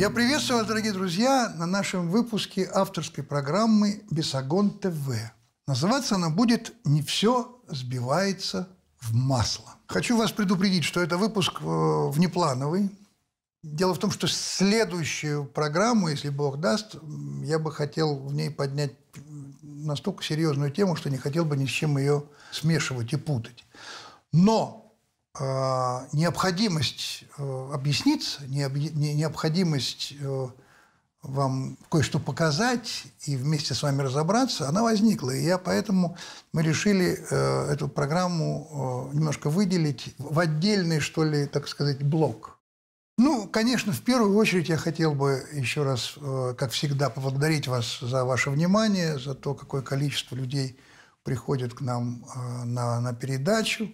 Я приветствую вас, дорогие друзья, на нашем выпуске авторской программы «Бесогон ТВ». Называться она будет «Не все сбивается в масло». Хочу вас предупредить, что это выпуск э, внеплановый. Дело в том, что следующую программу, если Бог даст, я бы хотел в ней поднять настолько серьезную тему, что не хотел бы ни с чем ее смешивать и путать. Но необходимость э, объясниться, необ, не, необходимость э, вам кое-что показать и вместе с вами разобраться, она возникла. И я поэтому мы решили э, эту программу э, немножко выделить в отдельный, что ли, так сказать, блок. Ну, конечно, в первую очередь я хотел бы еще раз, э, как всегда, поблагодарить вас за ваше внимание, за то, какое количество людей приходит к нам э, на, на передачу.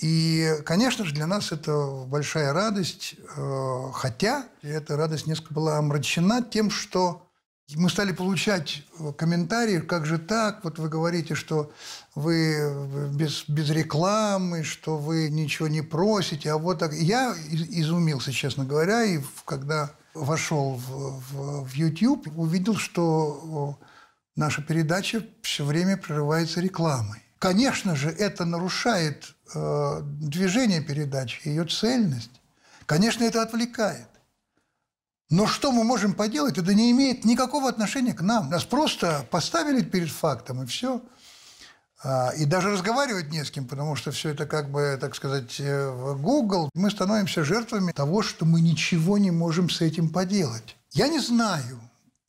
И, конечно же, для нас это большая радость, э, хотя эта радость несколько была омрачена тем, что мы стали получать комментарии, как же так, вот вы говорите, что вы без, без рекламы, что вы ничего не просите, а вот так. Я изумился, честно говоря, и когда вошел в, в, в YouTube, увидел, что наша передача все время прерывается рекламой. Конечно же, это нарушает э, движение передачи, ее цельность. Конечно, это отвлекает. Но что мы можем поделать, это не имеет никакого отношения к нам. Нас просто поставили перед фактом, и все. А, и даже разговаривать не с кем, потому что все это как бы, так сказать, э, в Google. Мы становимся жертвами того, что мы ничего не можем с этим поделать. Я не знаю,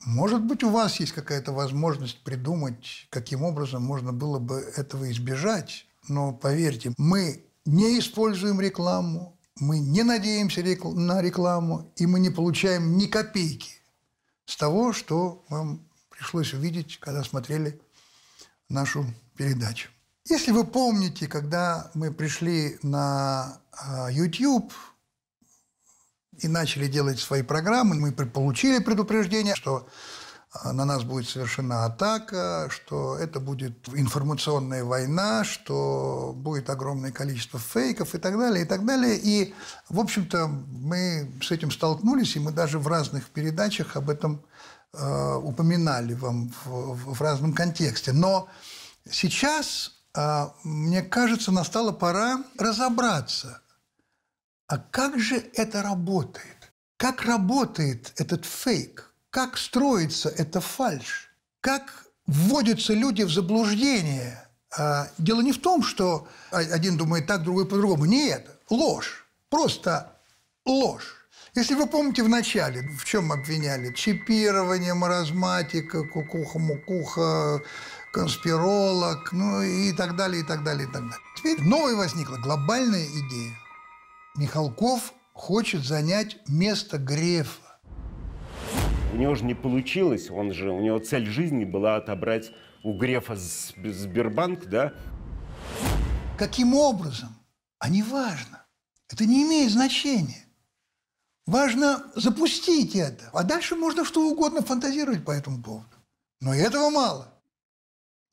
может быть, у вас есть какая-то возможность придумать, каким образом можно было бы этого избежать. Но поверьте, мы не используем рекламу, мы не надеемся на рекламу, и мы не получаем ни копейки с того, что вам пришлось увидеть, когда смотрели нашу передачу. Если вы помните, когда мы пришли на а, YouTube и начали делать свои программы, мы получили предупреждение, что на нас будет совершена атака, что это будет информационная война, что будет огромное количество фейков и так далее, и так далее. И, в общем-то, мы с этим столкнулись, и мы даже в разных передачах об этом э, упоминали вам в, в разном контексте. Но сейчас, э, мне кажется, настала пора разобраться, а как же это работает? Как работает этот фейк? Как строится эта фальшь, как вводятся люди в заблуждение. А дело не в том, что один думает так, другой по-другому. Нет, ложь. Просто ложь. Если вы помните в начале, в чем обвиняли? Чипирование, маразматика, кукуха-мукуха, конспиролог, ну и так далее, и так далее, и так далее. Теперь новая возникла глобальная идея. Михалков хочет занять место Грефа у него же не получилось, он же, у него цель жизни была отобрать у Грефа Сбербанк, да? Каким образом? А не важно. Это не имеет значения. Важно запустить это. А дальше можно что угодно фантазировать по этому поводу. Но этого мало.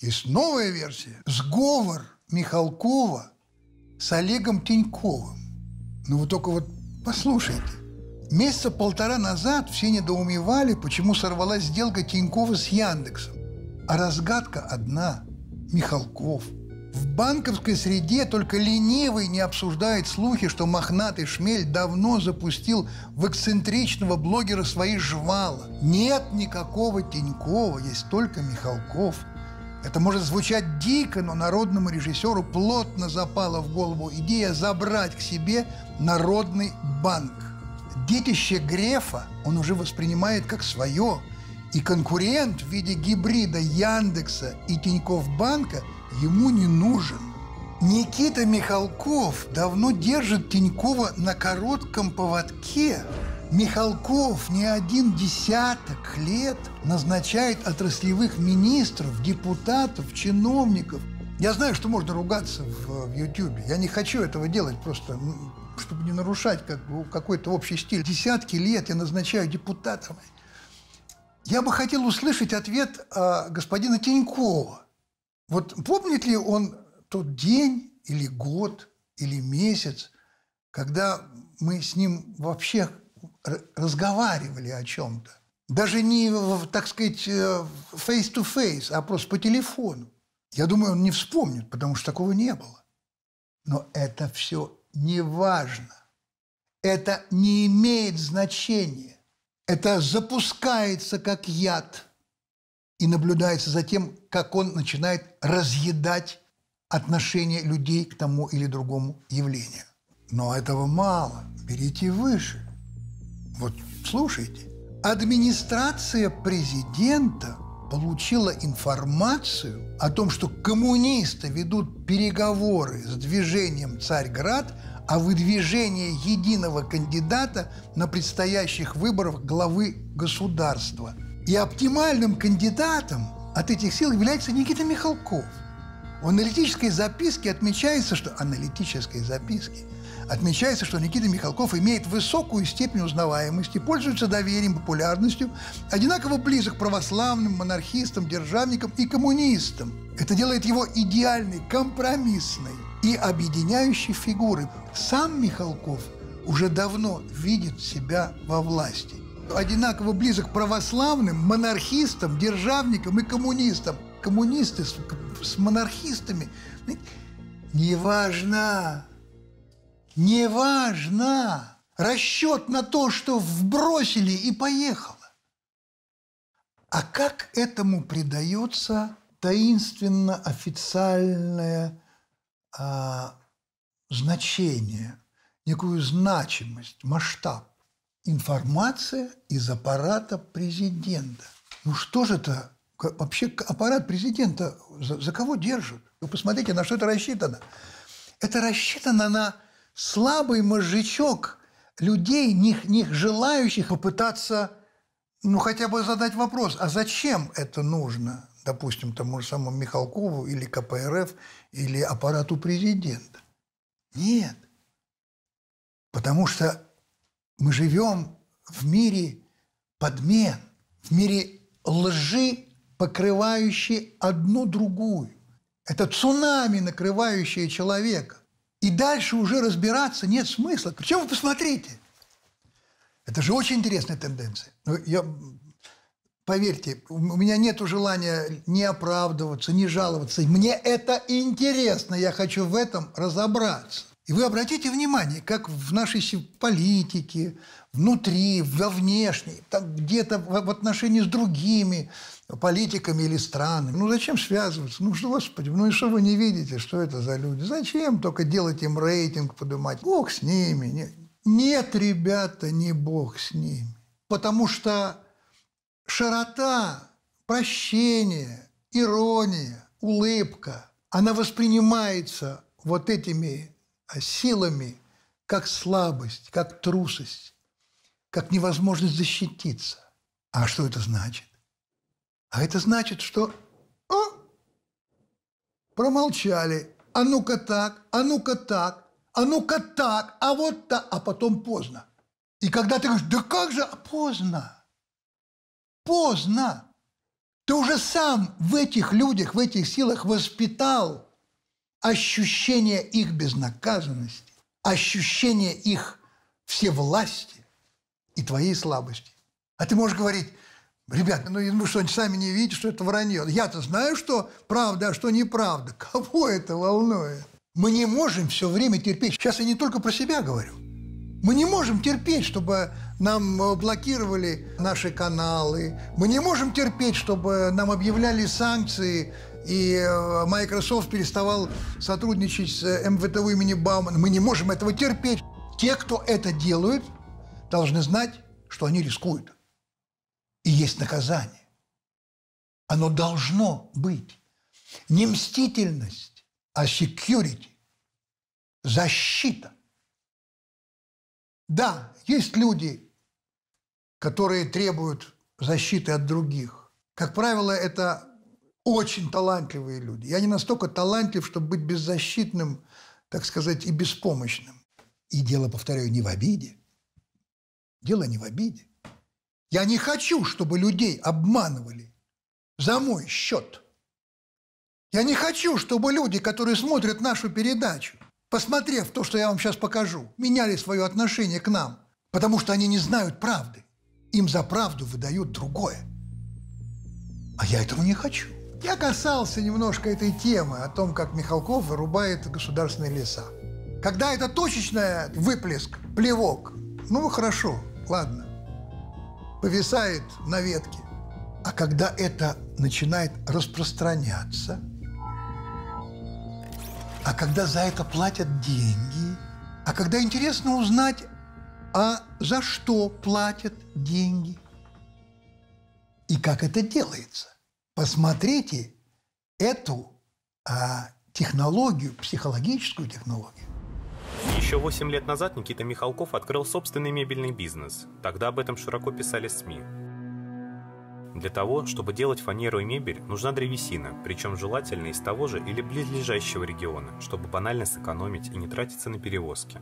Есть новая версия. Сговор Михалкова с Олегом Тиньковым. Ну вы только вот послушайте. Месяца полтора назад все недоумевали, почему сорвалась сделка Тинькова с Яндексом. А разгадка одна – Михалков. В банковской среде только ленивый не обсуждает слухи, что мохнатый шмель давно запустил в эксцентричного блогера свои жвала. Нет никакого Тинькова, есть только Михалков. Это может звучать дико, но народному режиссеру плотно запала в голову идея забрать к себе народный банк детище Грефа он уже воспринимает как свое, и конкурент в виде гибрида Яндекса и Тинькофф Банка ему не нужен. Никита Михалков давно держит Тинькова на коротком поводке. Михалков не один десяток лет назначает отраслевых министров, депутатов, чиновников. Я знаю, что можно ругаться в, YouTube. Я не хочу этого делать, просто чтобы не нарушать как бы, какой-то общий стиль. Десятки лет я назначаю депутатами. Я бы хотел услышать ответ э, господина Тинькова. Вот помнит ли он тот день или год или месяц, когда мы с ним вообще разговаривали о чем-то. Даже не, так сказать, face-to-face, а просто по телефону. Я думаю, он не вспомнит, потому что такого не было. Но это все не важно. Это не имеет значения. Это запускается как яд и наблюдается за тем, как он начинает разъедать отношение людей к тому или другому явлению. Но этого мало. Берите выше. Вот слушайте. Администрация президента получила информацию о том, что коммунисты ведут переговоры с движением «Царьград» о выдвижении единого кандидата на предстоящих выборах главы государства. И оптимальным кандидатом от этих сил является Никита Михалков. В аналитической записке отмечается, что аналитической записке отмечается, что Никита Михалков имеет высокую степень узнаваемости, пользуется доверием, популярностью, одинаково близок к православным, монархистам, державникам и коммунистам. Это делает его идеальной, компромиссной и объединяющей фигурой. Сам Михалков уже давно видит себя во власти. Одинаково близок к православным, монархистам, державникам и коммунистам. Коммунисты с, с монархистами. Неважно. Неважно. Расчет на то, что вбросили и поехало. А как этому придается таинственно официальное а, значение, некую значимость, масштаб? Информация из аппарата президента. Ну что же это? Вообще аппарат президента за, за кого держат? Вы посмотрите, на что это рассчитано. Это рассчитано на слабый мозжечок людей, них, них желающих попытаться, ну, хотя бы задать вопрос, а зачем это нужно, допустим, тому же самому Михалкову или КПРФ, или аппарату президента? Нет. Потому что мы живем в мире подмен, в мире лжи, покрывающей одну другую. Это цунами, накрывающее человека. И дальше уже разбираться нет смысла. Причем вы посмотрите. Это же очень интересная тенденция. Ну, я, поверьте, у меня нет желания не оправдываться, не жаловаться. Мне это интересно, я хочу в этом разобраться. И вы обратите внимание, как в нашей политике, внутри, во внешней, где-то в отношении с другими политиками или странами. Ну зачем связываться? Ну что, господи, ну и что вы не видите, что это за люди? Зачем только делать им рейтинг, поднимать? Бог с ними. Нет, нет ребята, не Бог с ними. Потому что широта, прощение, ирония, улыбка, она воспринимается вот этими силами как слабость, как трусость как невозможность защититься. А что это значит? А это значит, что о, промолчали. А ну-ка так, а ну-ка так, а ну-ка так, а вот так, а потом поздно. И когда ты говоришь, да как же, а поздно. Поздно. Ты уже сам в этих людях, в этих силах воспитал ощущение их безнаказанности, ощущение их всевласти, и твоей слабости. А ты можешь говорить, ребят, ну вы что, сами не видите, что это вранье? Я-то знаю, что правда, а что неправда. Кого это волнует? Мы не можем все время терпеть. Сейчас я не только про себя говорю. Мы не можем терпеть, чтобы нам э, блокировали наши каналы. Мы не можем терпеть, чтобы нам объявляли санкции, и э, Microsoft переставал сотрудничать с э, МВТУ имени Баумана. Мы не можем этого терпеть. Те, кто это делают, должны знать, что они рискуют. И есть наказание. Оно должно быть. Не мстительность, а security. Защита. Да, есть люди, которые требуют защиты от других. Как правило, это очень талантливые люди. Я не настолько талантлив, чтобы быть беззащитным, так сказать, и беспомощным. И дело, повторяю, не в обиде – Дело не в обиде. Я не хочу, чтобы людей обманывали за мой счет. Я не хочу, чтобы люди, которые смотрят нашу передачу, посмотрев то, что я вам сейчас покажу, меняли свое отношение к нам. Потому что они не знают правды. Им за правду выдают другое. А я этого не хочу. Я касался немножко этой темы о том, как Михалков вырубает государственные леса. Когда это точечная выплеск, плевок, ну хорошо, ладно, повисает на ветке. А когда это начинает распространяться, а когда за это платят деньги, а когда интересно узнать, а за что платят деньги и как это делается. Посмотрите эту а, технологию, психологическую технологию. Еще 8 лет назад Никита Михалков открыл собственный мебельный бизнес. Тогда об этом широко писали СМИ. Для того, чтобы делать фанеру и мебель, нужна древесина, причем желательно из того же или близлежащего региона, чтобы банально сэкономить и не тратиться на перевозки.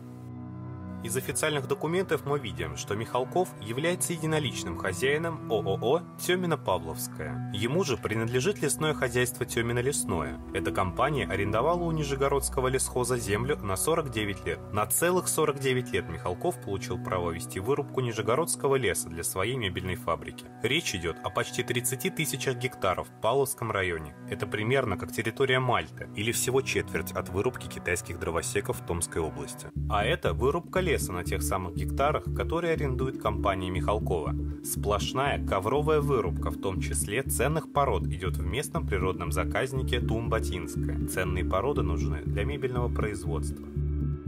Из официальных документов мы видим, что Михалков является единоличным хозяином ООО «Темино-Павловская». Ему же принадлежит лесное хозяйство «Темино-Лесное». Эта компания арендовала у Нижегородского лесхоза землю на 49 лет. На целых 49 лет Михалков получил право вести вырубку Нижегородского леса для своей мебельной фабрики. Речь идет о почти 30 тысячах гектаров в Павловском районе. Это примерно как территория Мальты, или всего четверть от вырубки китайских дровосеков в Томской области. А это вырубка леса леса на тех самых гектарах, которые арендует компания Михалкова. Сплошная ковровая вырубка, в том числе ценных пород, идет в местном природном заказнике Тумбатинская. Ценные породы нужны для мебельного производства.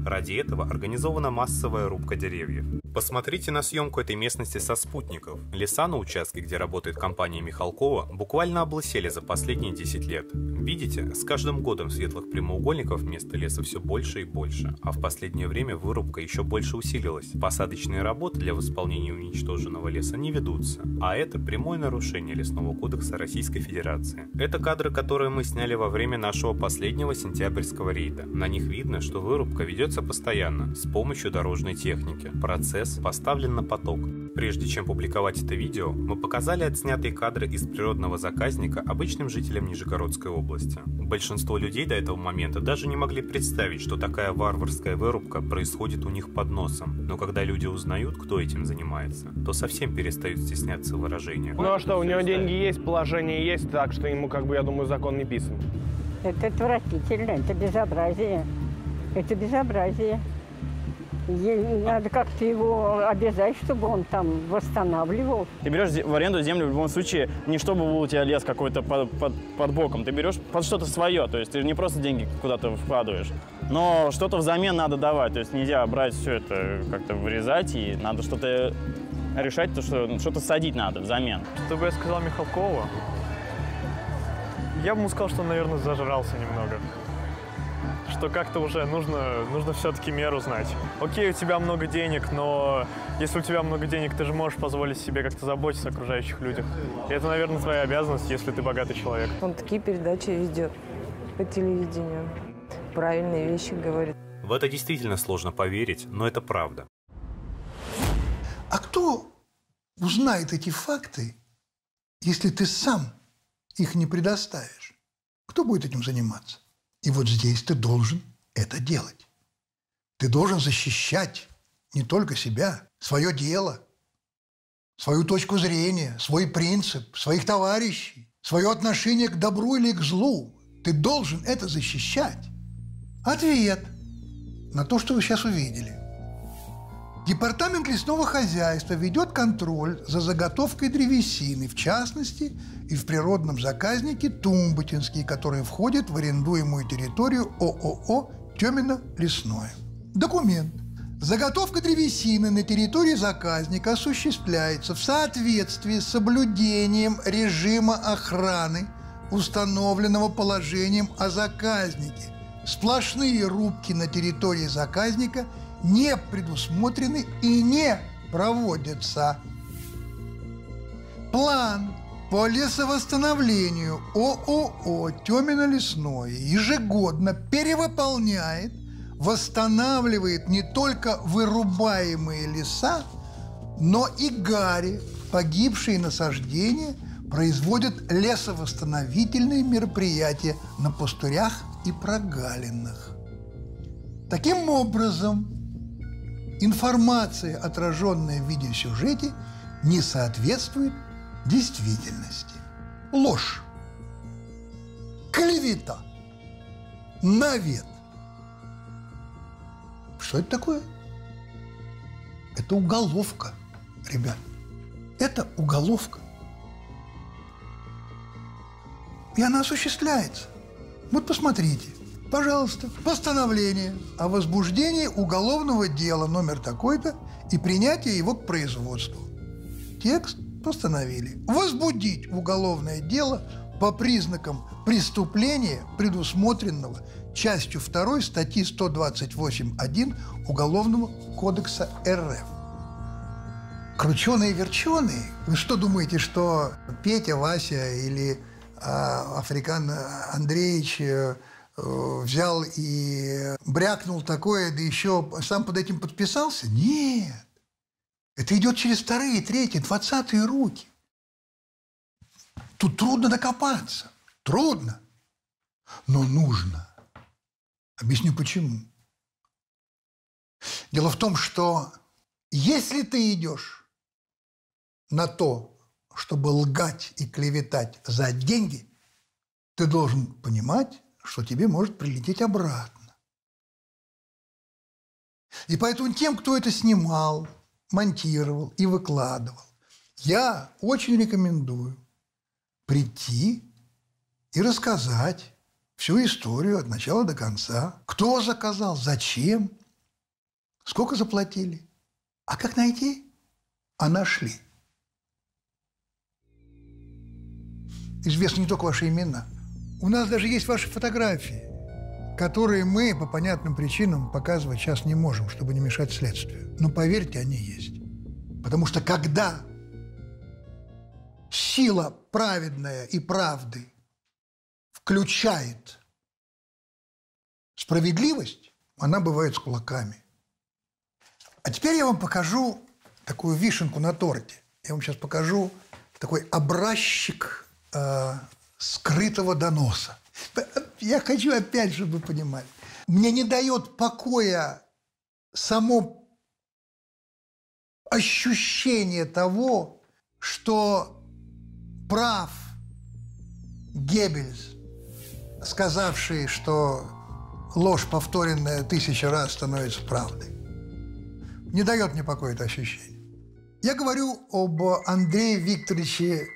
Ради этого организована массовая рубка деревьев. Посмотрите на съемку этой местности со спутников. Леса на участке, где работает компания Михалкова, буквально облысели за последние 10 лет. Видите, с каждым годом светлых прямоугольников вместо леса все больше и больше, а в последнее время вырубка еще больше усилилась. Посадочные работы для восполнения уничтоженного леса не ведутся, а это прямое нарушение Лесного кодекса Российской Федерации. Это кадры, которые мы сняли во время нашего последнего сентябрьского рейда. На них видно, что вырубка ведется постоянно, с помощью дорожной техники. Процесс поставлен на поток. Прежде чем публиковать это видео, мы показали отснятые кадры из природного заказника обычным жителям Нижегородской области. Большинство людей до этого момента даже не могли представить, что такая варварская вырубка происходит у них под носом. Но когда люди узнают, кто этим занимается, то совсем перестают стесняться выражения. Ну а что, у него деньги есть, положение есть, так что ему, как бы, я думаю, закон не писан. Это отвратительно, это безобразие. Это безобразие. Надо как-то его обязать, чтобы он там восстанавливал. Ты берешь в аренду землю в любом случае не чтобы был у тебя лес какой-то под, под, под боком, ты берешь под что-то свое, то есть ты не просто деньги куда-то вкладываешь, но что-то взамен надо давать, то есть нельзя брать все это как-то вырезать, и надо что-то решать, то что что-то садить надо взамен. Что бы я сказал Михалкову? Я бы ему сказал, что он, наверное, зажрался немного что как-то уже нужно, нужно все-таки меру знать. Окей, у тебя много денег, но если у тебя много денег, ты же можешь позволить себе как-то заботиться о окружающих людях. И это, наверное, твоя обязанность, если ты богатый человек. Он такие передачи ведет по телевидению. Правильные вещи говорит. В это действительно сложно поверить, но это правда. А кто узнает эти факты, если ты сам их не предоставишь? Кто будет этим заниматься? И вот здесь ты должен это делать. Ты должен защищать не только себя, свое дело, свою точку зрения, свой принцип, своих товарищей, свое отношение к добру или к злу. Ты должен это защищать. Ответ на то, что вы сейчас увидели. Департамент лесного хозяйства ведет контроль за заготовкой древесины, в частности – и в природном заказнике Тумбатинский, который входит в арендуемую территорию ООО «Темино-лесное». Документ. Заготовка древесины на территории заказника осуществляется в соответствии с соблюдением режима охраны, установленного положением о заказнике. Сплошные рубки на территории заказника не предусмотрены и не проводятся. План по лесовосстановлению ООО «Темино-лесное» ежегодно перевыполняет, восстанавливает не только вырубаемые леса, но и гари, погибшие насаждения, производят лесовосстановительные мероприятия на пустырях и прогалинах. Таким образом, информация, отраженная в видеосюжете, не соответствует действительности. Ложь, клевета, навет. Что это такое? Это уголовка, ребят. Это уголовка. И она осуществляется. Вот посмотрите, пожалуйста, постановление о возбуждении уголовного дела номер такой-то и принятии его к производству. Текст постановили. Возбудить уголовное дело по признакам преступления, предусмотренного частью 2 статьи 128.1 Уголовного кодекса РФ. Крученые-верченые? Вы что думаете, что Петя, Вася или а, Африкан Андреевич э, взял и брякнул такое, да еще сам под этим подписался? Нет. Это идет через вторые, третьи, двадцатые руки. Тут трудно докопаться. Трудно. Но нужно. Объясню почему. Дело в том, что если ты идешь на то, чтобы лгать и клеветать за деньги, ты должен понимать, что тебе может прилететь обратно. И поэтому тем, кто это снимал, монтировал и выкладывал, я очень рекомендую прийти и рассказать всю историю от начала до конца. Кто заказал, зачем, сколько заплатили, а как найти, а нашли. Известны не только ваши имена. У нас даже есть ваши фотографии, которые мы по понятным причинам показывать сейчас не можем, чтобы не мешать следствию. Но поверьте, они есть. Потому что когда сила праведная и правды включает справедливость, она бывает с кулаками. А теперь я вам покажу такую вишенку на торте. Я вам сейчас покажу такой образчик э, скрытого доноса. Я хочу опять, чтобы вы понимали. Мне не дает покоя само ощущение того, что прав Геббельс, сказавший, что ложь, повторенная тысячу раз, становится правдой. Не дает мне покоя это ощущение. Я говорю об Андрее Викторовиче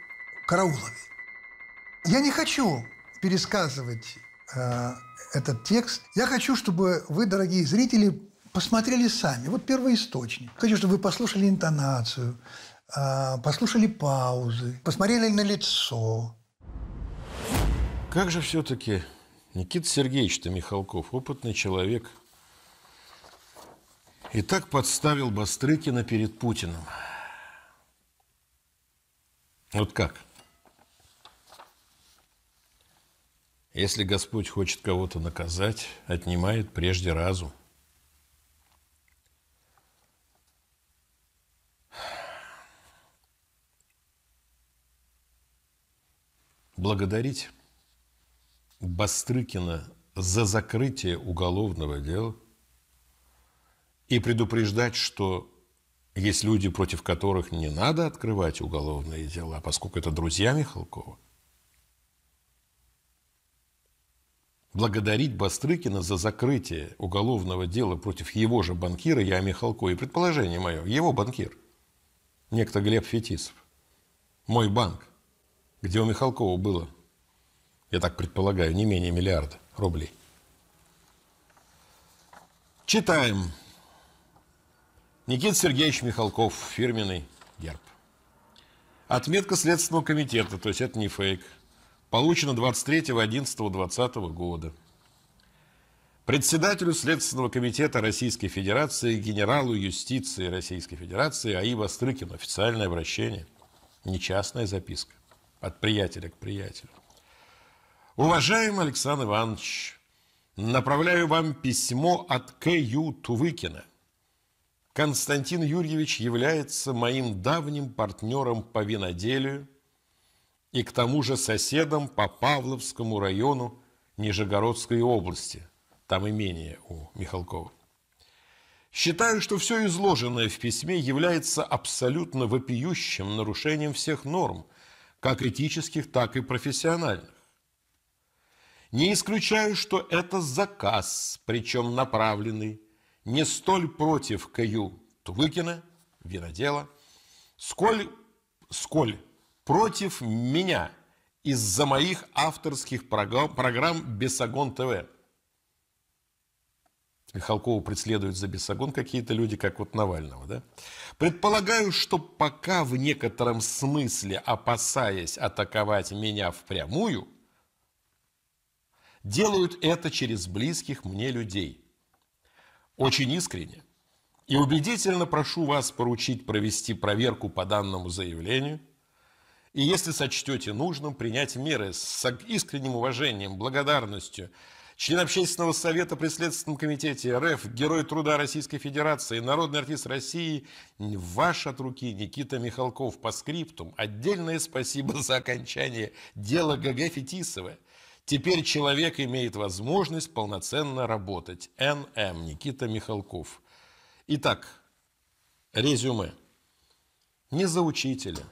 Караулове. Я не хочу пересказывать э, этот текст. Я хочу, чтобы вы, дорогие зрители, посмотрели сами. Вот первый источник. Хочу, чтобы вы послушали интонацию, э, послушали паузы, посмотрели на лицо. Как же все-таки Никита Сергеевич-то Михалков, опытный человек, и так подставил Бастрыкина перед Путиным. Вот как? – Если Господь хочет кого-то наказать, отнимает прежде разум. Благодарить Бастрыкина за закрытие уголовного дела и предупреждать, что есть люди, против которых не надо открывать уголовные дела, поскольку это друзья Михалкова – благодарить Бастрыкина за закрытие уголовного дела против его же банкира Я Михалко. И предположение мое, его банкир, некто Глеб Фетисов, мой банк, где у Михалкова было, я так предполагаю, не менее миллиарда рублей. Читаем. Никита Сергеевич Михалков, фирменный герб. Отметка Следственного комитета, то есть это не фейк – получено 23.11.2020 года. Председателю Следственного комитета Российской Федерации, генералу юстиции Российской Федерации А.И. Вострыкину. Официальное обращение, не частная записка, от приятеля к приятелю. Уважаемый Александр Иванович, направляю вам письмо от К.Ю. Тувыкина. Константин Юрьевич является моим давним партнером по виноделию – и к тому же соседом по Павловскому району Нижегородской области. Там имение у Михалкова. Считаю, что все изложенное в письме является абсолютно вопиющим нарушением всех норм, как этических, так и профессиональных. Не исключаю, что это заказ, причем направленный не столь против Каю Тувыкина, винодела, сколь, сколь против меня из-за моих авторских программ, «Бесогон ТВ». Михалкову преследуют за бесогон какие-то люди, как вот Навального, да? Предполагаю, что пока в некотором смысле, опасаясь атаковать меня впрямую, делают это через близких мне людей. Очень искренне и убедительно прошу вас поручить провести проверку по данному заявлению и, если сочтете нужным, принять меры с искренним уважением, благодарностью – член Общественного совета при Следственном комитете РФ, Герой труда Российской Федерации, народный артист России, ваш от руки Никита Михалков по скриптум. Отдельное спасибо за окончание дела ГГ Фетисова. Теперь человек имеет возможность полноценно работать. НМ Никита Михалков. Итак, резюме. Не за учителя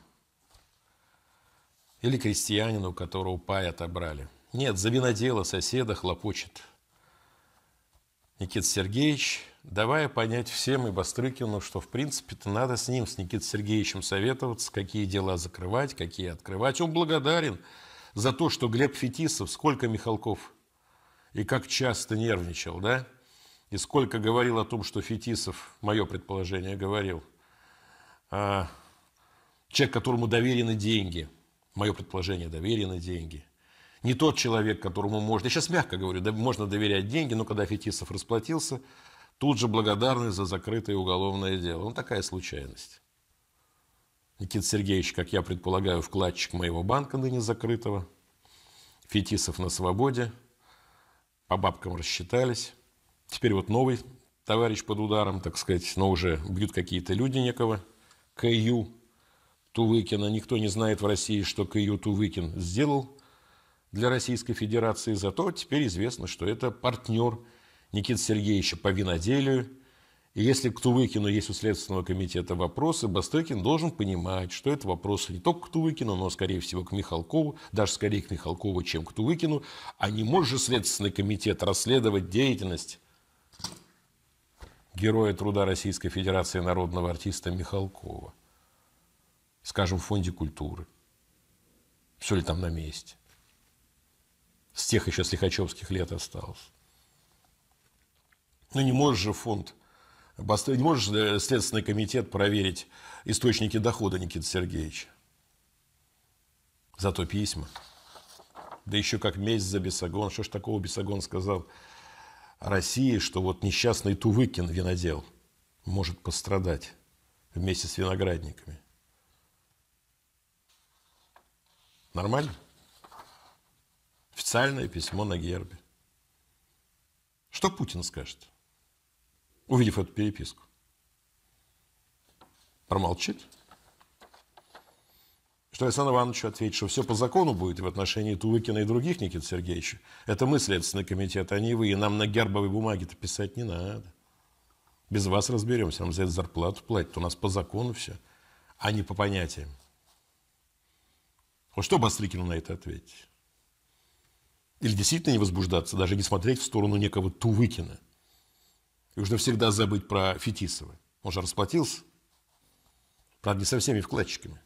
или крестьянина, у которого пай отобрали – нет, за винодела соседа хлопочет. Никита Сергеевич, давая понять всем и Бастрыкину, что в принципе-то надо с ним, с Никитой Сергеевичем советоваться, какие дела закрывать, какие открывать. Он благодарен за то, что Глеб Фетисов, сколько Михалков и как часто нервничал, да? И сколько говорил о том, что Фетисов, мое предположение, говорил, а, человек, которому доверены деньги, мое предположение, доверены деньги – не тот человек, которому можно, я сейчас мягко говорю, да, можно доверять деньги, но когда Фетисов расплатился, тут же благодарный за закрытое уголовное дело. Ну, такая случайность. Никита Сергеевич, как я предполагаю, вкладчик моего банка ныне закрытого. Фетисов на свободе. По бабкам рассчитались. Теперь вот новый товарищ под ударом, так сказать, но уже бьют какие-то люди некого. Каю Тувыкина. Никто не знает в России, что Каю Тувыкин сделал для Российской Федерации, зато теперь известно, что это партнер Никиты Сергеевича по виноделию. И если к Тувыкину есть у Следственного комитета вопросы, Бастыкин должен понимать, что это вопросы не только к Тувыкину, но, скорее всего, к Михалкову, даже скорее к Михалкову, чем к Тувыкину. А не может же Следственный комитет расследовать деятельность героя труда Российской Федерации народного артиста Михалкова, скажем, в Фонде культуры. Все ли там на месте? с тех еще слихачевских лет осталось. Ну, не может же фонд, не может же Следственный комитет проверить источники дохода Никиты Сергеевича. Зато письма. Да еще как месть за Бесогон. Что ж такого Бесогон сказал России, что вот несчастный Тувыкин, винодел, может пострадать вместе с виноградниками. Нормально? Официальное письмо на гербе. Что Путин скажет, увидев эту переписку? Промолчит? Что Александр Иванович ответит, что все по закону будет в отношении Тувыкина и других Никита Сергеевича. Это мы, Следственный комитет, а не вы. И нам на гербовой бумаге-то писать не надо. Без вас разберемся, нам за это зарплату платят. У нас по закону все, а не по понятиям. Вот что Бастрыкину на это ответить? Или действительно не возбуждаться, даже не смотреть в сторону некого Тувыкина. И уже навсегда забыть про Фетисова. Он же расплатился. Правда, не со всеми вкладчиками.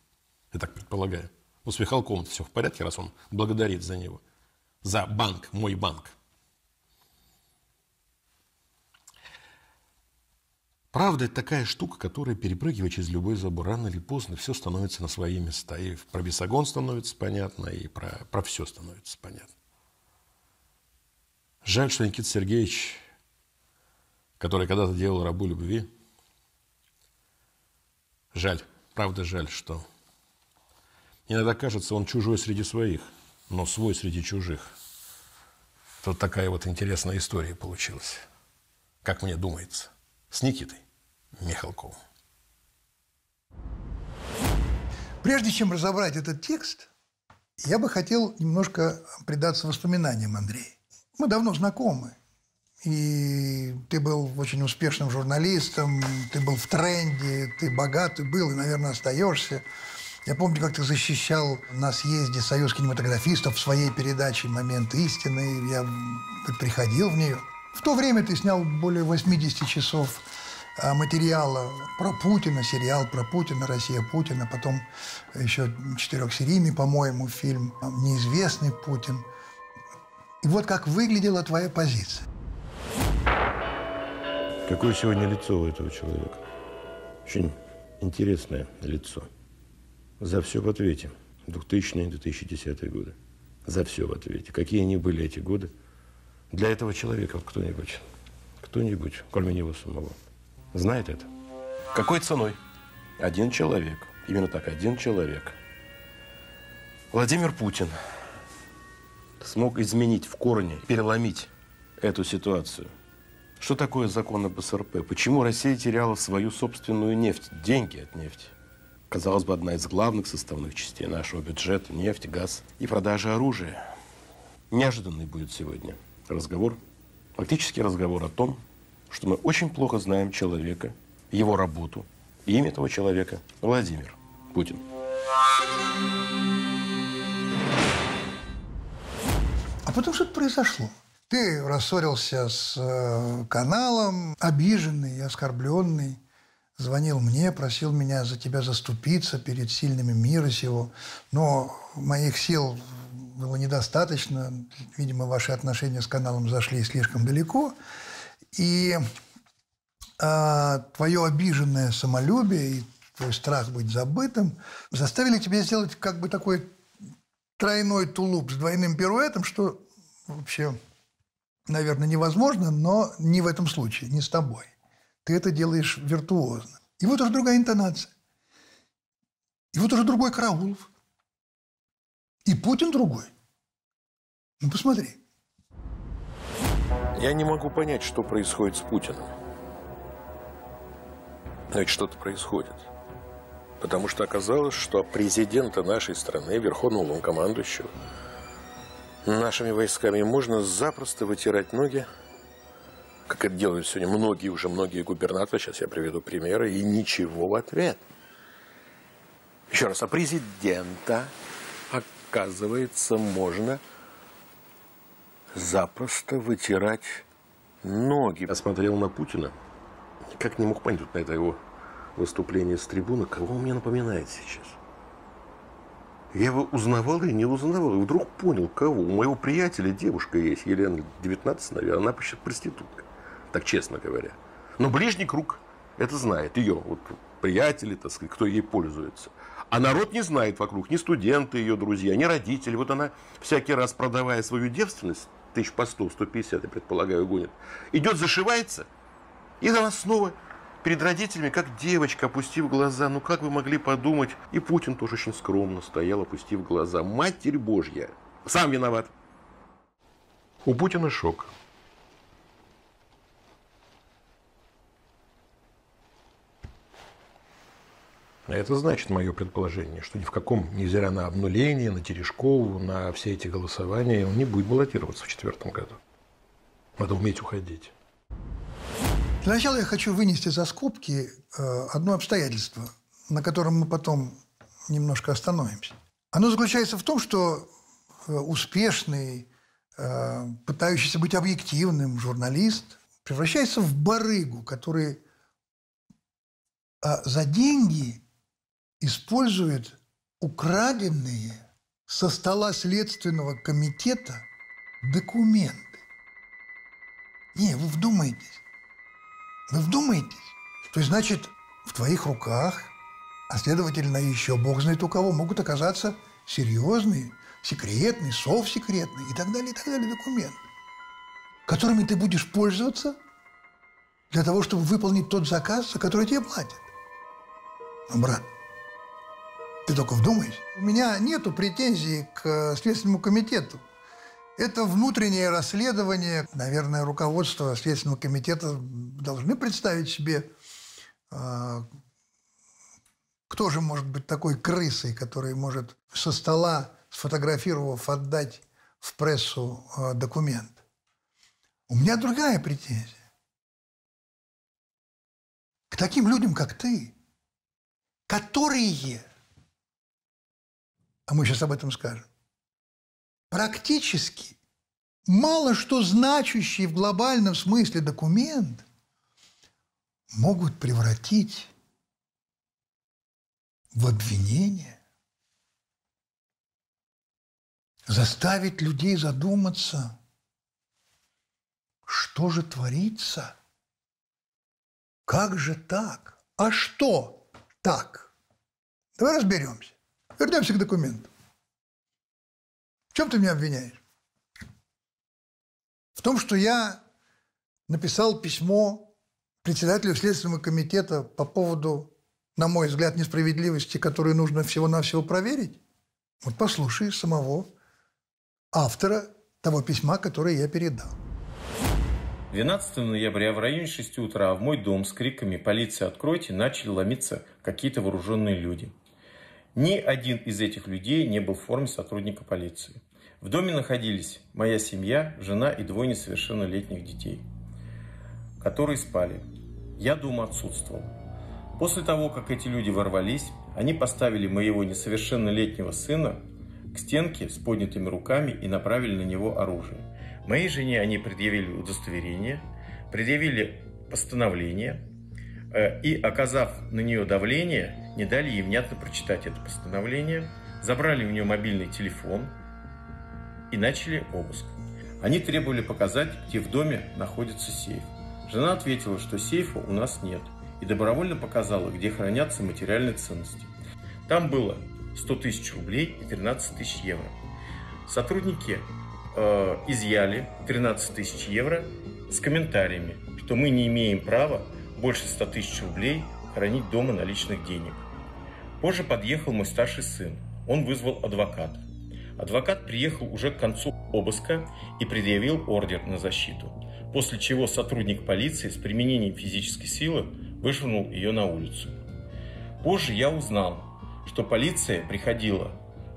Я так предполагаю. Ну, с Михалковым все в порядке, раз он благодарит за него. За банк, мой банк. Правда, это такая штука, которая перепрыгивает через любой забор. Рано или поздно все становится на свои места. И про бесогон становится понятно, и про, про все становится понятно. Жаль, что Никита Сергеевич, который когда-то делал рабу любви, жаль, правда жаль, что иногда кажется, он чужой среди своих, но свой среди чужих. Тут такая вот интересная история получилась, как мне думается, с Никитой Михалковым. Прежде чем разобрать этот текст, я бы хотел немножко предаться воспоминаниям Андрея. Мы давно знакомы. и ты был очень успешным журналистом, ты был в тренде, ты богатый был и, наверное, остаешься. Я помню, как ты защищал на съезде Союз кинематографистов в своей передаче «Момент истины». Я приходил в нее. В то время ты снял более 80 часов материала про Путина, сериал про Путина, Россия Путина, потом еще четырехсерийный, по-моему, фильм «Неизвестный Путин». И вот как выглядела твоя позиция. Какое сегодня лицо у этого человека? Очень интересное лицо. За все в ответе. 2000-2010 годы. За все в ответе. Какие они были эти годы для этого человека? Кто-нибудь, кто-нибудь, кроме него самого, знает это? Какой ценой? Один человек. Именно так, один человек. Владимир Путин смог изменить в корне, переломить эту ситуацию – что такое закон об СРП? Почему Россия теряла свою собственную нефть, деньги от нефти? Казалось бы, одна из главных составных частей нашего бюджета – нефть, газ и продажа оружия. Неожиданный будет сегодня разговор, фактически разговор о том, что мы очень плохо знаем человека, его работу, и имя этого человека – Владимир Путин. А потом что-то произошло. Ты рассорился с э, каналом, обиженный, оскорбленный. Звонил мне, просил меня за тебя заступиться перед сильными мира сего. Но моих сил было недостаточно. Видимо, ваши отношения с каналом зашли слишком далеко. И а, твое обиженное самолюбие и твой страх быть забытым заставили тебя сделать как бы такой тройной тулуп с двойным пируэтом, что вообще наверное, невозможно, но не в этом случае, не с тобой. Ты это делаешь виртуозно. И вот уже другая интонация. И вот уже другой Караулов. И Путин другой. Ну, посмотри. Я не могу понять, что происходит с Путиным. Но ведь что-то происходит. Потому что оказалось, что президента нашей страны, верховного командующего, Нашими войсками можно запросто вытирать ноги, как это делают сегодня многие, уже многие губернаторы, сейчас я приведу примеры, и ничего в ответ. Еще раз, а президента, оказывается, можно запросто вытирать ноги. Я смотрел на Путина, как не мог понять на это его выступление с трибуны, кого он мне напоминает сейчас. Я его узнавал и не узнавал. И вдруг понял, кого. У моего приятеля девушка есть, Елена, 19, наверное, она почти проститутка. Так честно говоря. Но ближний круг это знает. Ее вот, приятели, так сказать, кто ей пользуется. А народ не знает вокруг, ни студенты ее друзья, ни родители. Вот она всякий раз, продавая свою девственность, тысяч по 100, 150, я предполагаю, гонит, идет, зашивается, и она снова перед родителями, как девочка, опустив глаза. Ну как вы могли подумать? И Путин тоже очень скромно стоял, опустив глаза. Матерь Божья. Сам виноват. У Путина шок. А это значит, мое предположение, что ни в каком, невзиря на обнуление, на Терешкову, на все эти голосования, он не будет баллотироваться в четвертом году. Надо уметь уходить. Для начала я хочу вынести за скобки э, одно обстоятельство, на котором мы потом немножко остановимся. Оно заключается в том, что э, успешный, э, пытающийся быть объективным журналист превращается в барыгу, который за деньги использует украденные со стола Следственного комитета документы. Не, вы вдумайтесь. Вы вдумайтесь. То есть, значит, в твоих руках, а следовательно, еще бог знает у кого, могут оказаться серьезные, секретные, совсекретные и так далее, и так далее документы, которыми ты будешь пользоваться для того, чтобы выполнить тот заказ, за который тебе платят. Ну, брат, ты только вдумайся. У меня нету претензий к Следственному комитету. Это внутреннее расследование. Наверное, руководство Следственного комитета должны представить себе, а, кто же может быть такой крысой, который может со стола, сфотографировав, отдать в прессу а, документ. У меня другая претензия. К таким людям, как ты, которые, а мы сейчас об этом скажем, практически мало что значащий в глобальном смысле документ могут превратить в обвинение, заставить людей задуматься, что же творится, как же так, а что так. Давай разберемся. Вернемся к документу. В чем ты меня обвиняешь? В том, что я написал письмо председателю Следственного комитета по поводу, на мой взгляд, несправедливости, которую нужно всего-навсего проверить? Вот послушай самого автора того письма, которое я передал. 12 ноября в районе 6 утра в мой дом с криками «Полиция, откройте!» начали ломиться какие-то вооруженные люди. Ни один из этих людей не был в форме сотрудника полиции. В доме находились моя семья, жена и двое несовершеннолетних детей, которые спали. Я дома отсутствовал. После того, как эти люди ворвались, они поставили моего несовершеннолетнего сына к стенке с поднятыми руками и направили на него оружие. Моей жене они предъявили удостоверение, предъявили постановление э, и, оказав на нее давление, не дали ей внятно прочитать это постановление, забрали у нее мобильный телефон и начали обыск. Они требовали показать, где в доме находится сейф. Жена ответила, что сейфа у нас нет, и добровольно показала, где хранятся материальные ценности. Там было 100 тысяч рублей и 13 тысяч евро. Сотрудники э, изъяли 13 тысяч евро с комментариями, что мы не имеем права больше 100 тысяч рублей хранить дома наличных денег. Позже подъехал мой старший сын. Он вызвал адвоката. Адвокат приехал уже к концу обыска и предъявил ордер на защиту, после чего сотрудник полиции с применением физической силы вышвырнул ее на улицу. Позже я узнал, что полиция приходила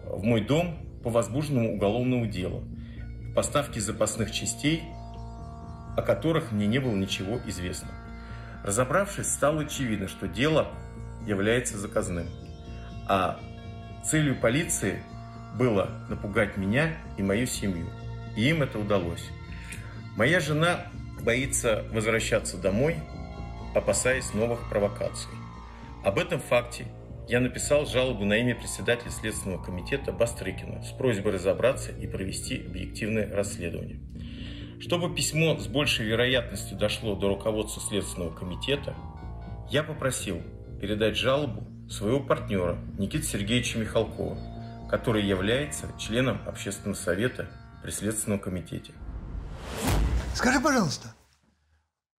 в мой дом по возбужденному уголовному делу, поставки запасных частей, о которых мне не было ничего известно. Разобравшись, стало очевидно, что дело является заказным. А целью полиции было напугать меня и мою семью. И им это удалось. Моя жена боится возвращаться домой, опасаясь новых провокаций. Об этом факте я написал жалобу на имя председателя Следственного комитета Бастрыкина с просьбой разобраться и провести объективное расследование. Чтобы письмо с большей вероятностью дошло до руководства Следственного комитета, я попросил передать жалобу своего партнера Никиты Сергеевича Михалкова, который является членом Общественного совета при Следственном комитете. Скажи, пожалуйста,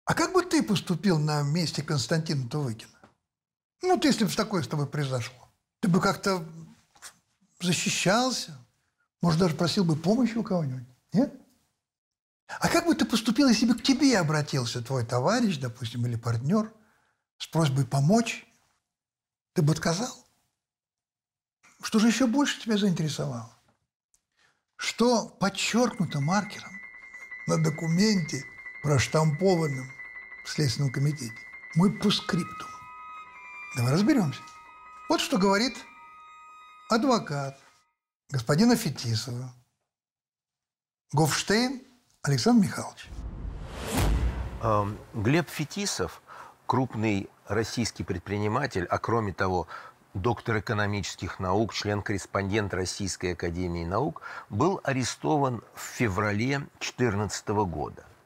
а как бы ты поступил на месте Константина Тувыкина? Ну, вот если бы такое с тобой произошло, ты бы как-то защищался, может, даже просил бы помощи у кого-нибудь, нет? А как бы ты поступил, если бы к тебе обратился твой товарищ, допустим, или партнер, с просьбой помочь? Ты бы отказал? Что же еще больше тебя заинтересовало? Что подчеркнуто маркером на документе, проштампованном в Следственном комитете? Мой пускриптум. Давай разберемся. Вот что говорит адвокат господина Фетисова, Гофштейн Александр Михайлович. Глеб Фетисов, крупный российский предприниматель, а кроме того, доктор экономических наук, член-корреспондент Российской академии наук, был арестован в феврале 2014 года –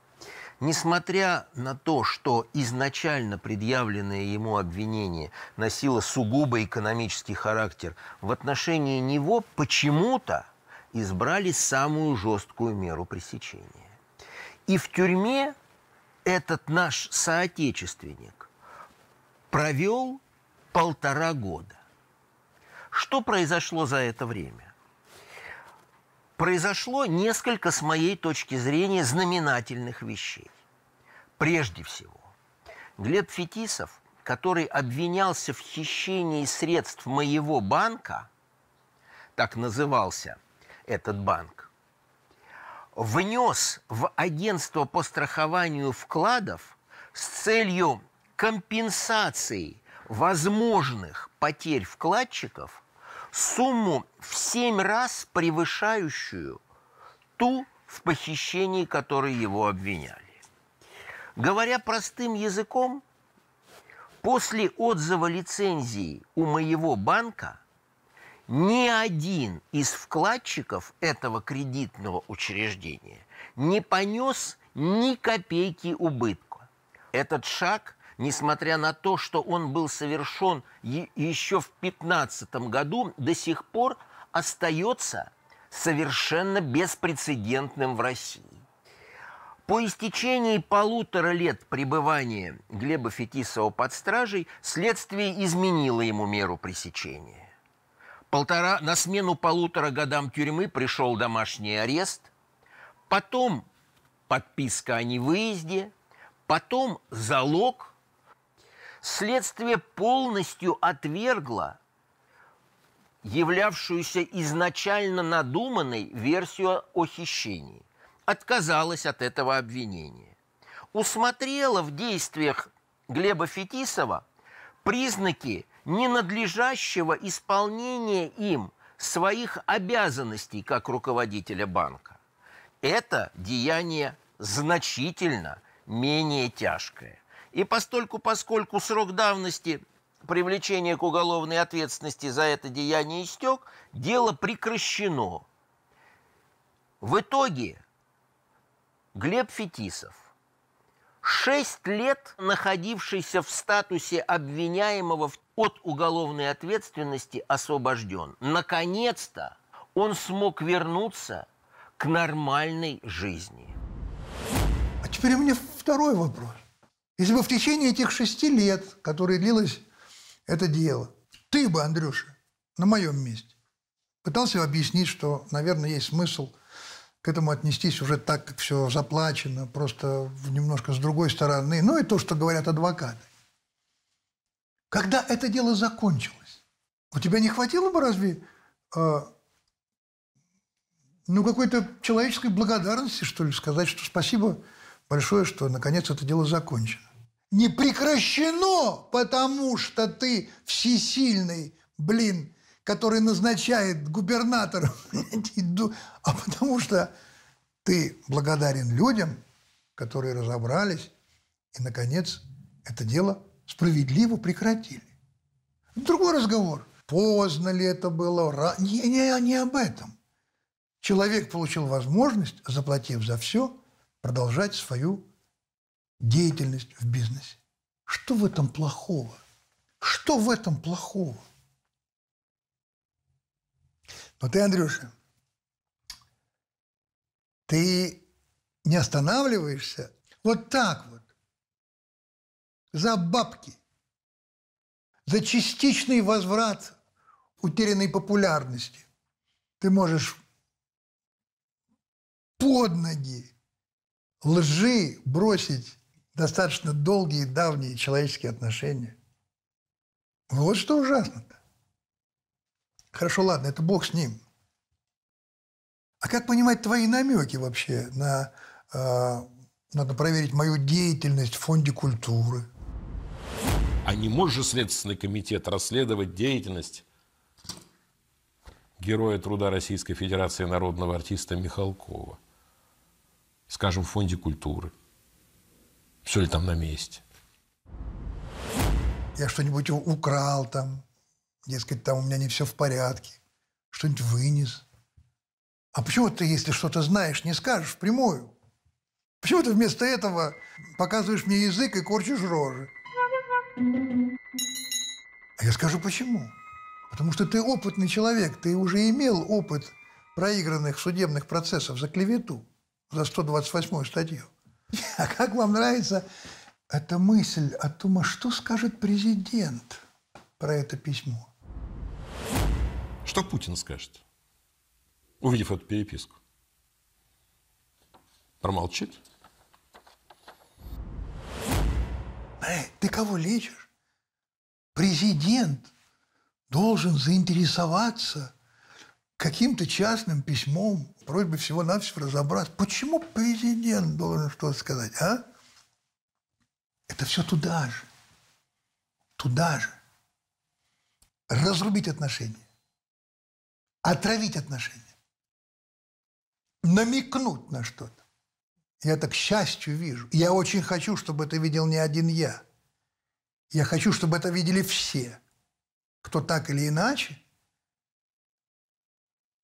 Несмотря на то, что изначально предъявленное ему обвинение носило сугубо экономический характер, в отношении него почему-то избрали самую жесткую меру пресечения. И в тюрьме этот наш соотечественник провел полтора года. Что произошло за это время? произошло несколько, с моей точки зрения, знаменательных вещей. Прежде всего, Глеб Фетисов, который обвинялся в хищении средств моего банка, так назывался этот банк, внес в агентство по страхованию вкладов с целью компенсации возможных потерь вкладчиков сумму в семь раз превышающую ту, в похищении которой его обвиняли. Говоря простым языком, после отзыва лицензии у моего банка ни один из вкладчиков этого кредитного учреждения не понес ни копейки убытка. Этот шаг, несмотря на то, что он был совершен еще в 2015 году, до сих пор остается совершенно беспрецедентным в России. По истечении полутора лет пребывания Глеба Фетисова под стражей следствие изменило ему меру пресечения. Полтора, на смену полутора годам тюрьмы пришел домашний арест, потом подписка о невыезде, потом залог. Следствие полностью отвергло являвшуюся изначально надуманной версию о хищении. Отказалась от этого обвинения. Усмотрела в действиях Глеба Фетисова признаки ненадлежащего исполнения им своих обязанностей как руководителя банка. Это деяние значительно менее тяжкое. И постольку, поскольку срок давности привлечения к уголовной ответственности за это деяние истек, дело прекращено. В итоге Глеб Фетисов – шесть лет находившийся в статусе обвиняемого от уголовной ответственности освобожден. Наконец-то он смог вернуться к нормальной жизни. А теперь у меня второй вопрос. Если бы в течение этих шести лет, которые длилось это дело, ты бы, Андрюша, на моем месте, пытался объяснить, что, наверное, есть смысл к этому отнестись уже так, как все заплачено, просто немножко с другой стороны. Ну и то, что говорят адвокаты. Когда это дело закончилось, у тебя не хватило бы разве э, ну, какой-то человеческой благодарности, что ли, сказать, что спасибо большое, что наконец это дело закончено. Не прекращено, потому что ты всесильный, блин, который назначает губернатор, а потому что ты благодарен людям, которые разобрались и, наконец, это дело справедливо прекратили. Другой разговор. Поздно ли это было? Не, не, не об этом. Человек получил возможность, заплатив за все, продолжать свою деятельность в бизнесе. Что в этом плохого? Что в этом плохого? Но ты, Андрюша, ты не останавливаешься вот так вот, за бабки, за частичный возврат утерянной популярности. Ты можешь под ноги лжи бросить достаточно долгие, давние человеческие отношения. Вот что ужасно-то. Хорошо, ладно, это бог с ним. А как понимать твои намеки вообще на э, надо проверить мою деятельность в фонде культуры? А не может же Следственный комитет расследовать деятельность героя труда Российской Федерации народного артиста Михалкова? Скажем, в фонде культуры. Все ли там на месте? Я что-нибудь украл там, Дескать, там у меня не все в порядке. Что-нибудь вынес. А почему ты, если что-то знаешь, не скажешь впрямую? Почему ты вместо этого показываешь мне язык и корчишь рожи? А я скажу почему. Потому что ты опытный человек, ты уже имел опыт проигранных судебных процессов за клевету, за 128 статью. А как вам нравится эта мысль о том, а что скажет президент про это письмо? Что Путин скажет, увидев эту переписку? Промолчит? Эй, ты кого лечишь? Президент должен заинтересоваться каким-то частным письмом, просьбой всего-навсего разобраться, почему президент должен что-то сказать, а? Это все туда же. Туда же. Разрубить отношения. Отравить отношения. Намекнуть на что-то. Я так счастью вижу. Я очень хочу, чтобы это видел не один я. Я хочу, чтобы это видели все, кто так или иначе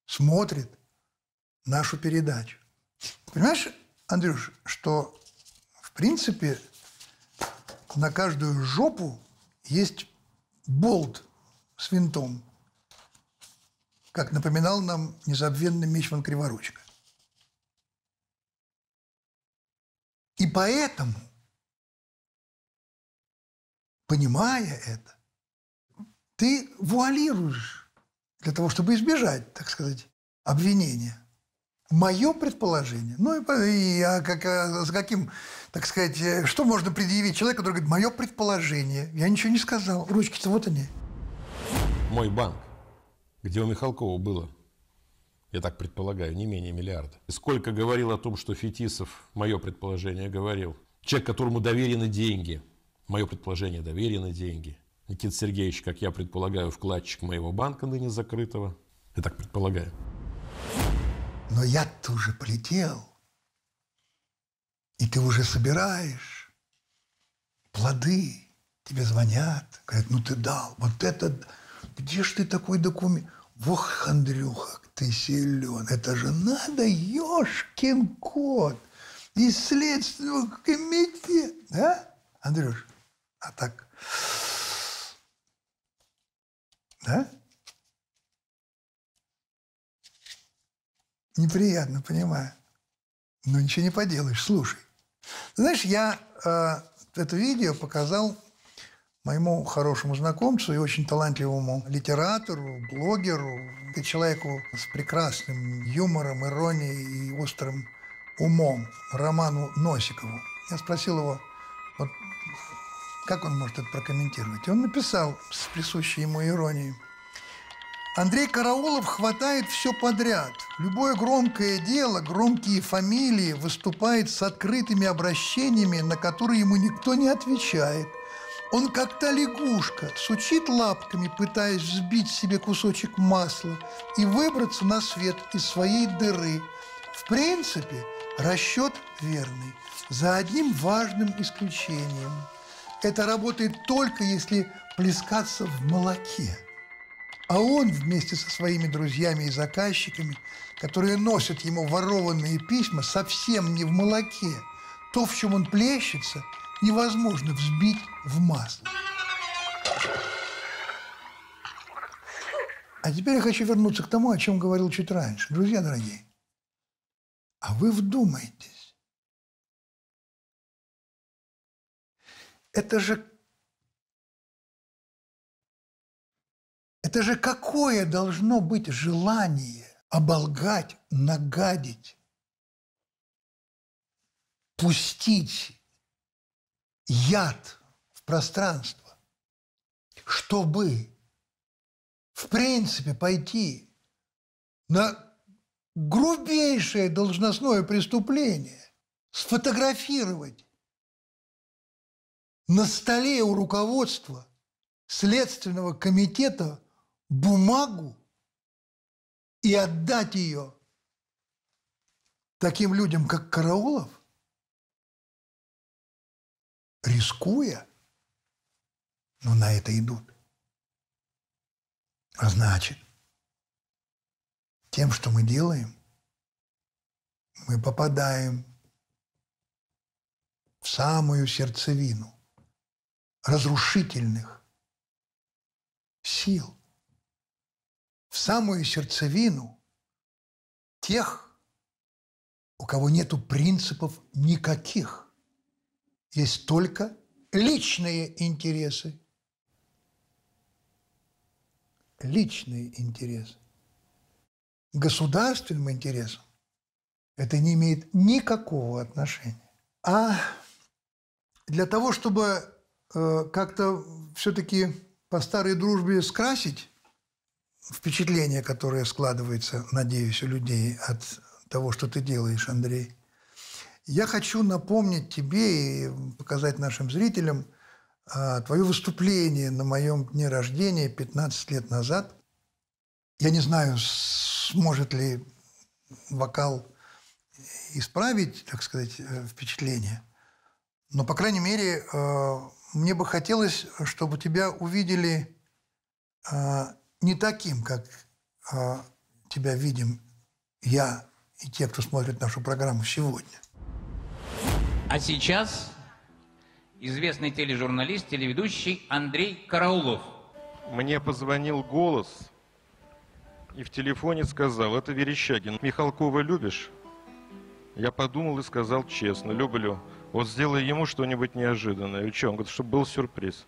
смотрит нашу передачу. Понимаешь, Андрюш, что в принципе на каждую жопу есть болт с винтом, как напоминал нам незабвенный Мичман Криворучка. И поэтому, понимая это, ты вуалируешь для того, чтобы избежать, так сказать, обвинения. Мое предположение, ну и, и как, с каким, так сказать, э, что можно предъявить человеку, который говорит, мое предположение, я ничего не сказал, ручки-то вот они. Мой банк, где у Михалкова было, я так предполагаю, не менее миллиарда. Сколько говорил о том, что Фетисов, мое предположение, говорил, человек, которому доверены деньги, мое предположение, доверены деньги. Никита Сергеевич, как я предполагаю, вкладчик моего банка ныне закрытого. Я так предполагаю. Но я-то уже полетел. И ты уже собираешь плоды. Тебе звонят, говорят, ну ты дал. Вот это, где ж ты такой документ? Ох, Андрюха, ты силен. Это же надо, ешкин кот. И следственного комитета. Да, Андрюш? А так... Да? Неприятно, понимаю. Но ничего не поделаешь. Слушай. Знаешь, я э, это видео показал моему хорошему знакомцу и очень талантливому литератору, блогеру, человеку с прекрасным юмором, иронией и острым умом, Роману Носикову. Я спросил его, вот как он может это прокомментировать? И он написал с присущей ему иронией – Андрей Караулов хватает все подряд. Любое громкое дело, громкие фамилии выступает с открытыми обращениями, на которые ему никто не отвечает. Он как та лягушка, сучит лапками, пытаясь взбить себе кусочек масла и выбраться на свет из своей дыры. В принципе, расчет верный, за одним важным исключением. Это работает только если плескаться в молоке. А он вместе со своими друзьями и заказчиками, которые носят ему ворованные письма, совсем не в молоке. То, в чем он плещется, невозможно взбить в масло. А теперь я хочу вернуться к тому, о чем говорил чуть раньше. Друзья дорогие, а вы вдумайтесь. Это же Это же какое должно быть желание оболгать, нагадить, пустить яд в пространство, чтобы в принципе пойти на грубейшее должностное преступление, сфотографировать на столе у руководства Следственного комитета бумагу и отдать ее таким людям, как Караулов, рискуя, но на это идут. А значит, тем, что мы делаем, мы попадаем в самую сердцевину разрушительных сил в самую сердцевину тех, у кого нету принципов никаких. Есть только личные интересы. Личные интересы. Государственным интересам это не имеет никакого отношения. А для того, чтобы э, как-то все-таки по старой дружбе скрасить впечатление, которое складывается, надеюсь, у людей от того, что ты делаешь, Андрей. Я хочу напомнить тебе и показать нашим зрителям а, твое выступление на моем дне рождения 15 лет назад. Я не знаю, сможет ли вокал исправить, так сказать, э, впечатление. Но, по крайней мере, э, мне бы хотелось, чтобы тебя увидели э, не таким, как тебя видим я и те, кто смотрит нашу программу сегодня. А сейчас известный тележурналист, телеведущий Андрей Караулов. Мне позвонил голос и в телефоне сказал, это Верещагин, Михалкова любишь? Я подумал и сказал честно, люблю. Вот сделай ему что-нибудь неожиданное. И что? Он говорит, чтобы был сюрприз.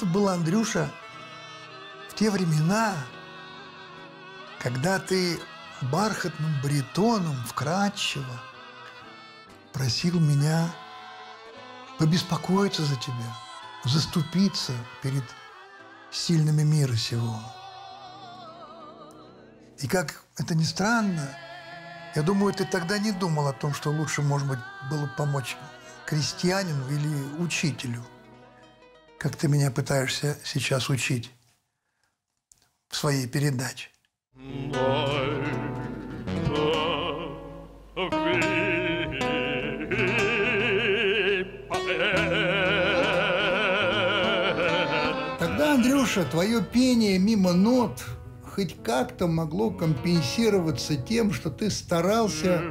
Это был, Андрюша, в те времена, когда ты бархатным баритоном вкрадчиво просил меня побеспокоиться за тебя, заступиться перед сильными мира сего. И как это ни странно, я думаю, ты тогда не думал о том, что лучше, может быть, было помочь крестьянину или учителю – как ты меня пытаешься сейчас учить в своей передаче. Тогда, Андрюша, твое пение мимо нот хоть как-то могло компенсироваться тем, что ты старался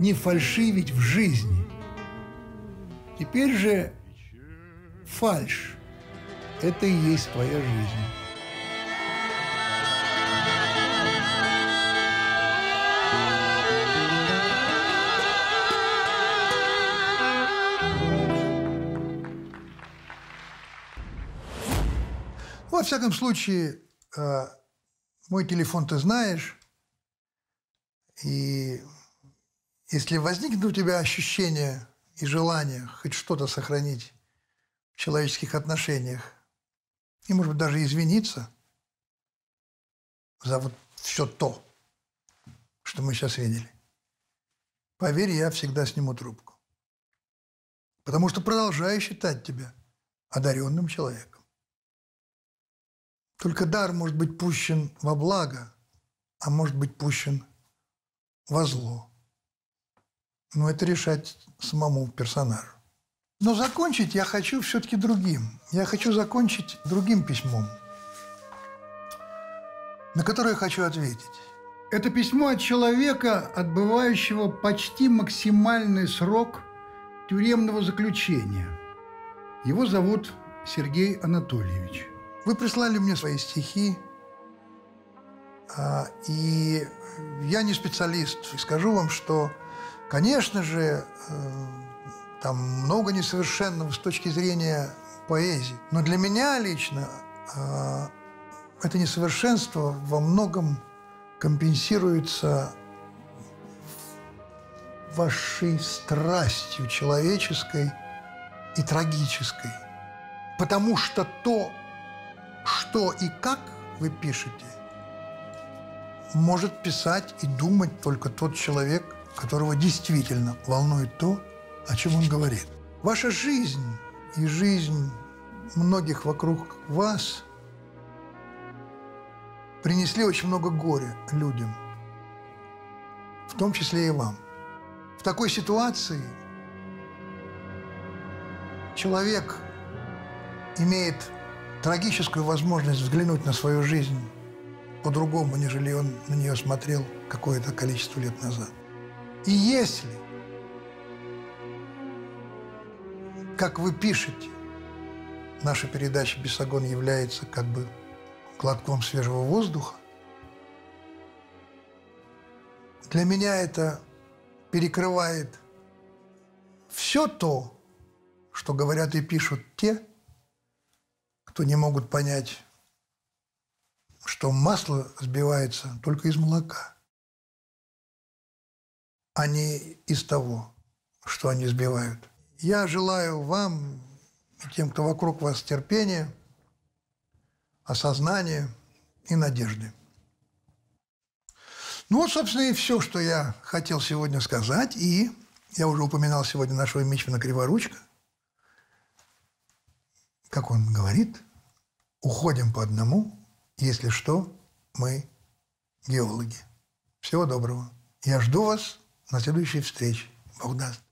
не фальшивить в жизни. Теперь же фальш. Это и есть твоя жизнь. Во всяком случае, э, мой телефон ты знаешь, и если возникнет у тебя ощущение и желание хоть что-то сохранить человеческих отношениях. И, может быть, даже извиниться за вот все то, что мы сейчас видели. Поверь, я всегда сниму трубку. Потому что продолжаю считать тебя одаренным человеком. Только дар может быть пущен во благо, а может быть пущен во зло. Но это решать самому персонажу. Но закончить я хочу все-таки другим. Я хочу закончить другим письмом, на которое я хочу ответить. Это письмо от человека, отбывающего почти максимальный срок тюремного заключения. Его зовут Сергей Анатольевич. Вы прислали мне свои стихи, а, и я не специалист. Скажу вам, что, конечно же, э, там много несовершенного с точки зрения поэзии. Но для меня лично э, это несовершенство во многом компенсируется вашей страстью человеческой и трагической. Потому что то, что и как вы пишете, может писать и думать только тот человек, которого действительно волнует то, о чем он говорит. Ваша жизнь и жизнь многих вокруг вас принесли очень много горя людям, в том числе и вам. В такой ситуации человек имеет трагическую возможность взглянуть на свою жизнь по-другому, нежели он на нее смотрел какое-то количество лет назад. И если, как вы пишете, наша передача «Бесогон» является как бы глотком свежего воздуха, для меня это перекрывает все то, что говорят и пишут те, кто не могут понять, что масло сбивается только из молока, а не из того, что они сбивают. Я желаю вам тем, кто вокруг вас, терпения, осознания и надежды. Ну вот, собственно, и все, что я хотел сегодня сказать. И я уже упоминал сегодня нашего Мичмана Криворучка. Как он говорит, уходим по одному, если что, мы геологи. Всего доброго. Я жду вас на следующей встрече. Бог даст.